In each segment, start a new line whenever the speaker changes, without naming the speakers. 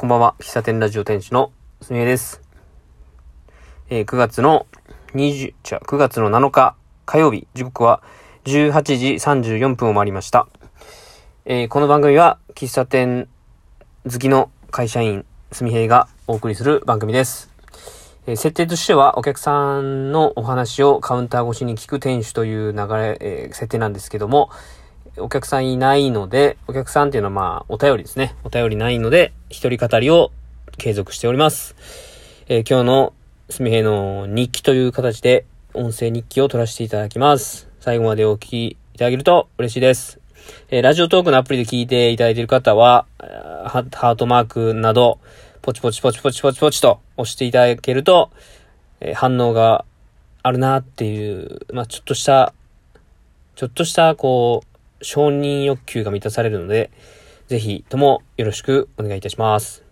こんばんは。喫茶店ラジオ店主のすみえです。えー、9月の20、じゃ9月の7日火曜日、時刻は18時34分を回りました。えー、この番組は喫茶店好きの会社員すみへいがお送りする番組です。えー、設定としてはお客さんのお話をカウンター越しに聞く店主という流れ、えー、設定なんですけども、お客さんいないので、お客さんっていうのはまあ、お便りですね。お便りないので、一人語りを継続しております。えー、今日のすみへの日記という形で、音声日記を取らせていただきます。最後までお聞きいただけると嬉しいです。えー、ラジオトークのアプリで聞いていただいている方は、ハートマークなど、ポチポチポチポチポチポチと押していただけると、えー、反応があるなっていう、まあ、ちょっとした、ちょっとした、こう、承認欲求が満たされるので、ぜひともよろしくお願いいたします。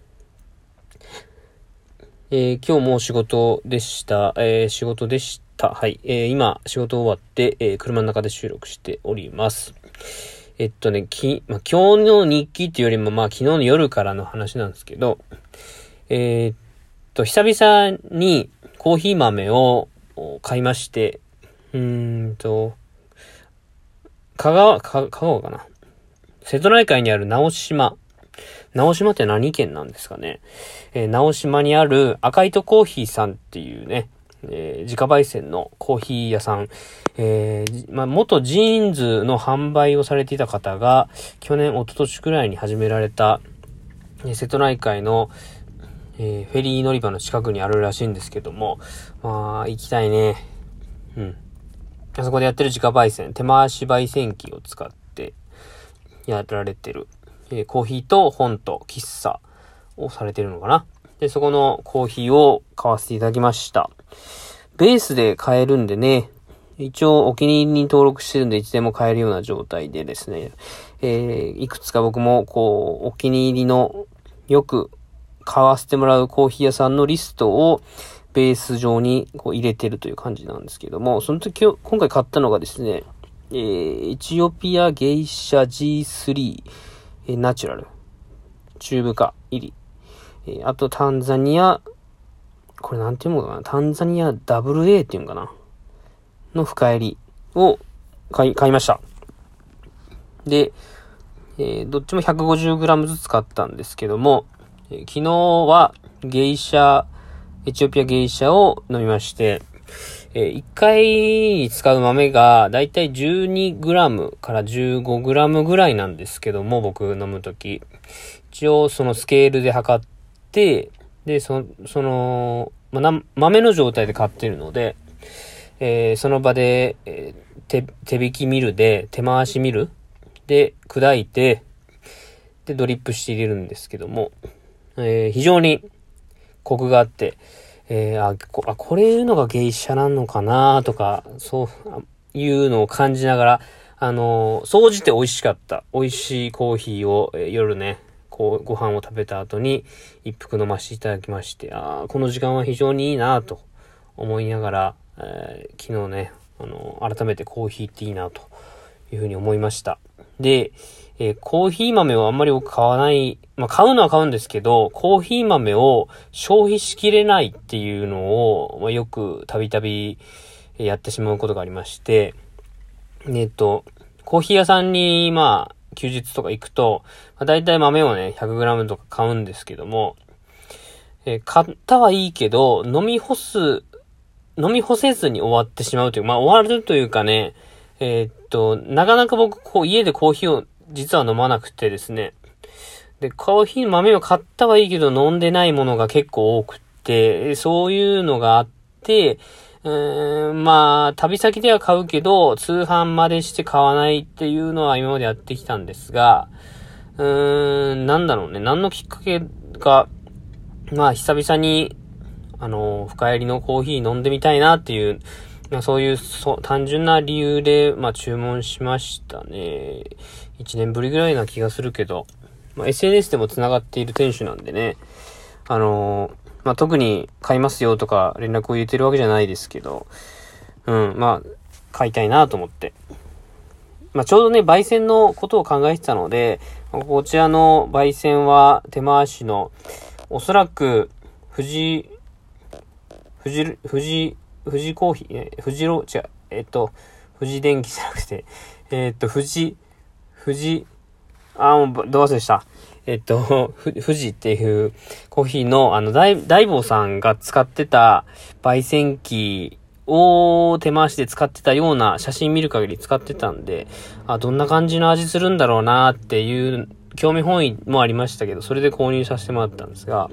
えー、今日も仕事でした。えー、仕事でした。はい。えー、今、仕事終わって、え車の中で収録しております。えっとね、き、まあ、今日の日記っていうよりも、まあ、昨日の夜からの話なんですけど、えっと、久々にコーヒー豆を買いまして、うーんと、香川、香川かな。瀬戸内海にある直島。直島って何県なんですかね。えー、直島にある赤糸コーヒーさんっていうね、えー、自家焙煎のコーヒー屋さん。えー、まあ、元ジーンズの販売をされていた方が、去年、一昨年くらいに始められた、えー、瀬戸内海の、えー、フェリー乗り場の近くにあるらしいんですけども、まあ、行きたいね。うん。あそこでやってる自家焙煎、手回し焙煎機を使ってやられてる、えー、コーヒーと本と喫茶をされてるのかな。で、そこのコーヒーを買わせていただきました。ベースで買えるんでね、一応お気に入りに登録してるんでいつでも買えるような状態でですね、えー、いくつか僕もこう、お気に入りのよく買わせてもらうコーヒー屋さんのリストをベース上にこう入れてるという感じなんですけども、その時、今回買ったのがですね、えー、エチオピアゲイシャ G3、えー、ナチュラル、チューブ化入り、えー、あとタンザニア、これなんていうのかな、タンザニア WA っていうのかな、の深入りを買い、買いました。で、えー、どっちも 150g ずつ買ったんですけども、えー、昨日はゲイシャエチオピアゲイシャを飲みまして、えー、1回使う豆がだいたい 12g から 15g ぐらいなんですけども、僕飲むとき。一応そのスケールで測って、で、そその、まあ、豆の状態で買ってるので、えー、その場で、えー、手、手引きミルで、手回しミルで砕いて、で、ドリップして入れるんですけども、えー、非常にコクがあって、えー、あ、こあこれいうのが芸者なのかなとか、そういうのを感じながら、あのー、総じて美味しかった。美味しいコーヒーを、えー、夜ね、こう、ご飯を食べた後に一服飲ませていただきまして、あこの時間は非常にいいなと思いながら、えー、昨日ね、あの、改めてコーヒーっていいなというふうに思いました。で、えー、コーヒー豆をあんまり僕買わない、まあ、買うのは買うんですけど、コーヒー豆を消費しきれないっていうのを、まあ、よくたびたびやってしまうことがありまして、えっと、コーヒー屋さんに、まあ、休日とか行くと、まあ、大体豆をね、100g とか買うんですけども、えー、買ったはいいけど、飲み干す、飲み干せずに終わってしまうという、まあ終わるというかね、えー、っと、なかなか僕、こう、家でコーヒーを実は飲まなくてですね。で、コーヒー豆を買ったはいいけど飲んでないものが結構多くって、そういうのがあって、うーん、まあ、旅先では買うけど、通販までして買わないっていうのは今までやってきたんですが、うーん、なんだろうね。何のきっかけか、まあ、久々に、あの、深入りのコーヒー飲んでみたいなっていう、そういう、そう、単純な理由で、まあ、注文しましたね。1年ぶりぐらいな気がするけど、まあ、SNS でも繋がっている店主なんでね、あのー、まあ、特に買いますよとか連絡を入れてるわけじゃないですけど、うん、まあ、買いたいなと思って。まあ、ちょうどね、焙煎のことを考えてたので、こちらの焙煎は手回しの、おそらく、富士、富士、富士、富士コーヒー、富士ロー、違う、えっと、富士電機じゃなくて、えっと、富士、富士、あ、もう、どう忘れした。えっと、富士っていうコーヒーの、あの、大、大坊さんが使ってた焙煎機を手回しで使ってたような写真見る限り使ってたんで、あ、どんな感じの味するんだろうなっていう興味本位もありましたけど、それで購入させてもらったんですが、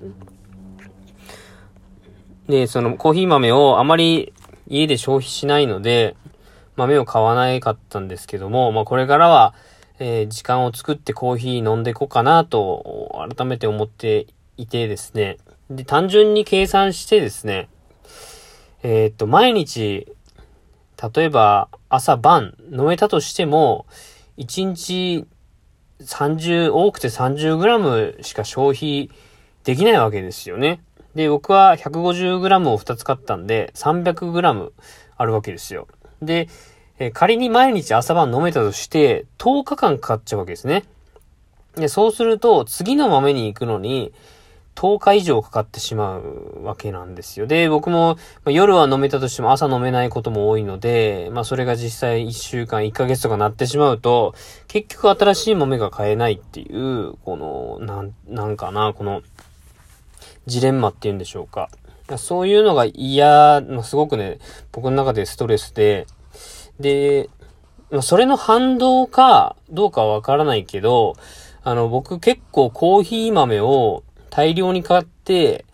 で、そのコーヒー豆をあまり家で消費しないので、豆を買わなかったんですけども、まあこれからは、えー、時間を作ってコーヒー飲んでいこうかなと、改めて思っていてですね。で、単純に計算してですね、えー、っと、毎日、例えば朝晩飲めたとしても、1日30、多くて 30g しか消費できないわけですよね。で、僕は 150g を2つ買ったんで、300g あるわけですよ。で、え仮に毎日朝晩飲めたとして、10日間かかっちゃうわけですね。で、そうすると、次の豆に行くのに、10日以上かかってしまうわけなんですよ。で、僕も、ま夜は飲めたとしても朝飲めないことも多いので、まあそれが実際1週間、1ヶ月とかなってしまうと、結局新しい豆が買えないっていう、この、なん、なんかな、この、ジレンマっていうんでしょうか。そういうのが嫌、すごくね、僕の中でストレスで、で、それの反動かどうかわからないけど、あの、僕結構コーヒー豆を大量に買って、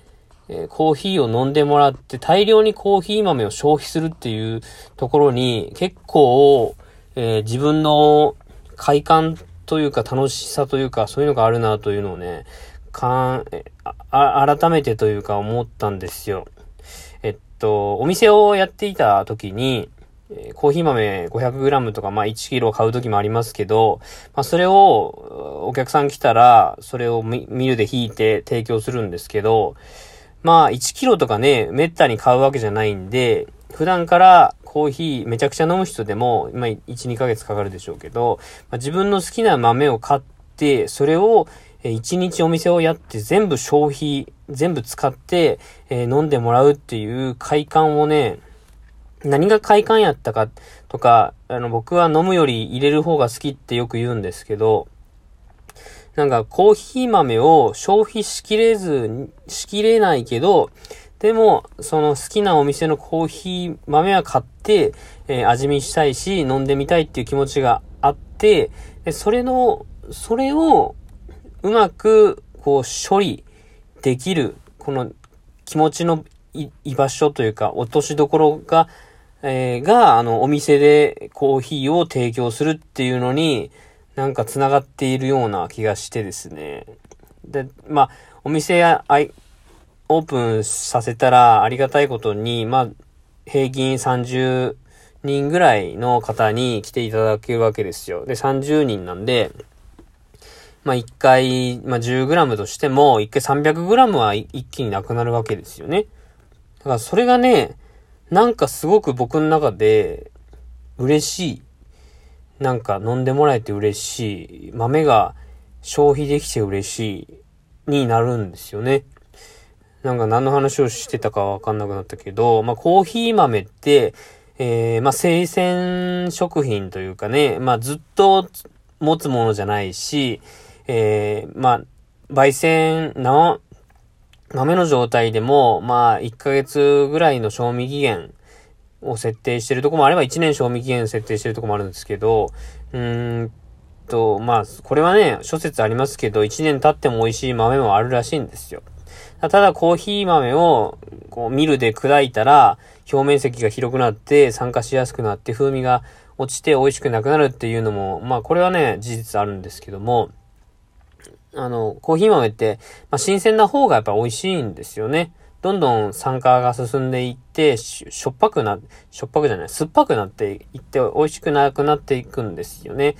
コーヒーを飲んでもらって大量にコーヒー豆を消費するっていうところに結構、えー、自分の快感というか楽しさというかそういうのがあるなというのをね、かん、あ、改めてというか思ったんですよ。えっと、お店をやっていた時に、コーヒー豆 500g とか、まあ 1kg 買う時もありますけど、まあそれをお客さん来たら、それをミルで引いて提供するんですけど、まあ 1kg とかね、めったに買うわけじゃないんで、普段からコーヒーめちゃくちゃ飲む人でも、まあ1、2ヶ月かかるでしょうけど、まあ、自分の好きな豆を買って、それを1日お店をやって全部消費、全部使って、え、飲んでもらうっていう快感をね、何が快感やったかとか、あの、僕は飲むより入れる方が好きってよく言うんですけど、なんかコーヒー豆を消費しきれず、しきれないけど、でも、その好きなお店のコーヒー豆は買って、えー、味見したいし、飲んでみたいっていう気持ちがあって、それの、それをうまく、こう、処理できる、この気持ちの居場所というか、落としどころが、えー、が、あの、お店でコーヒーを提供するっていうのに、なんか繋がっているような気がしてですね。で、まあ、お店や、あい、オープンさせたらありがたいことに、まあ、平均30人ぐらいの方に来ていただけるわけですよ。で、30人なんで、まあ、1回、まあ、10g としても、1回 300g は一気になくなるわけですよね。だからそれがね、なんかすごく僕の中で嬉しい。なんか飲んでもらえて嬉しい。豆が消費できて嬉しい。になるんですよね。なんか何の話をしてたかわかんなくなったけど、まあコーヒー豆って、えー、まあ生鮮食品というかね、まあずっと持つものじゃないし、えー、まあ、焙煎、生、豆の状態でも、まあ、1ヶ月ぐらいの賞味期限を設定してるとこもあれば、1年賞味期限設定してるとこもあるんですけど、うーんと、まあ、これはね、諸説ありますけど、1年経っても美味しい豆もあるらしいんですよ。ただ、コーヒー豆を、こう、ミルで砕いたら、表面積が広くなって、酸化しやすくなって、風味が落ちて美味しくなくなるっていうのも、まあ、これはね、事実あるんですけども、あの、コーヒー豆って、まあ、新鮮な方がやっぱ美味しいんですよね。どんどん酸化が進んでいって、しょっぱくな、しょっぱくじゃない、酸っぱくなっていって、美味しくなくなっていくんですよね。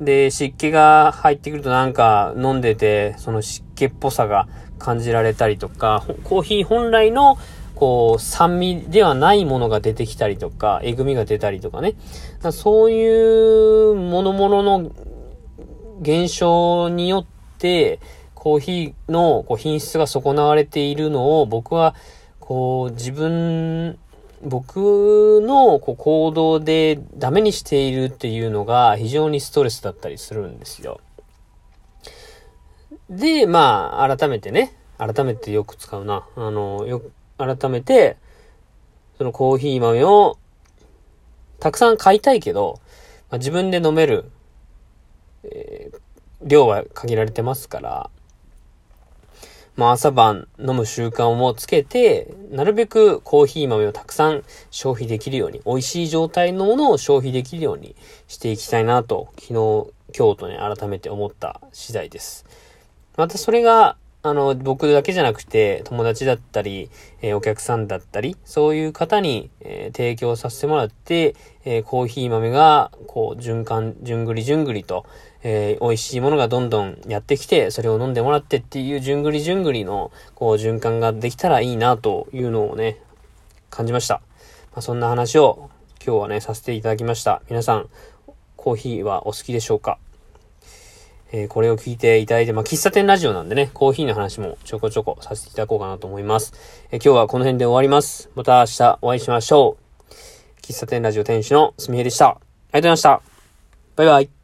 で、湿気が入ってくるとなんか飲んでて、その湿気っぽさが感じられたりとか、コーヒー本来のこう、酸味ではないものが出てきたりとか、えぐみが出たりとかね。かそういうものものの現象によって、コーヒーのこう品質が損なわれているのを僕は、こう、自分、僕のこう行動でダメにしているっていうのが非常にストレスだったりするんですよ。で、まあ、改めてね、改めてよく使うな。あの、よ、改めて、そのコーヒー豆をたくさん買いたいけど、まあ、自分で飲める、量は限られてますから、まあ朝晩飲む習慣をつけて、なるべくコーヒー豆をたくさん消費できるように、美味しい状態のものを消費できるようにしていきたいなと、昨日、今日とね、改めて思った次第です。またそれが、あの、僕だけじゃなくて、友達だったり、えー、お客さんだったり、そういう方に、えー、提供させてもらって、えー、コーヒー豆が、こう、循環、じゅんぐりじゅんぐりと、え美味しいものがどんどんやってきて、それを飲んでもらってっていう、じゅんぐりじゅんぐりの、こう、循環ができたらいいな、というのをね、感じました。まあ、そんな話を、今日はね、させていただきました。皆さん、コーヒーはお好きでしょうか？えー、これを聞いていただいて、まあ、喫茶店ラジオなんでね、コーヒーの話もちょこちょこさせていただこうかなと思います。えー、今日はこの辺で終わります。また明日お会いしましょう。喫茶店ラジオ店主のすみへでした。ありがとうございました。バイバイ。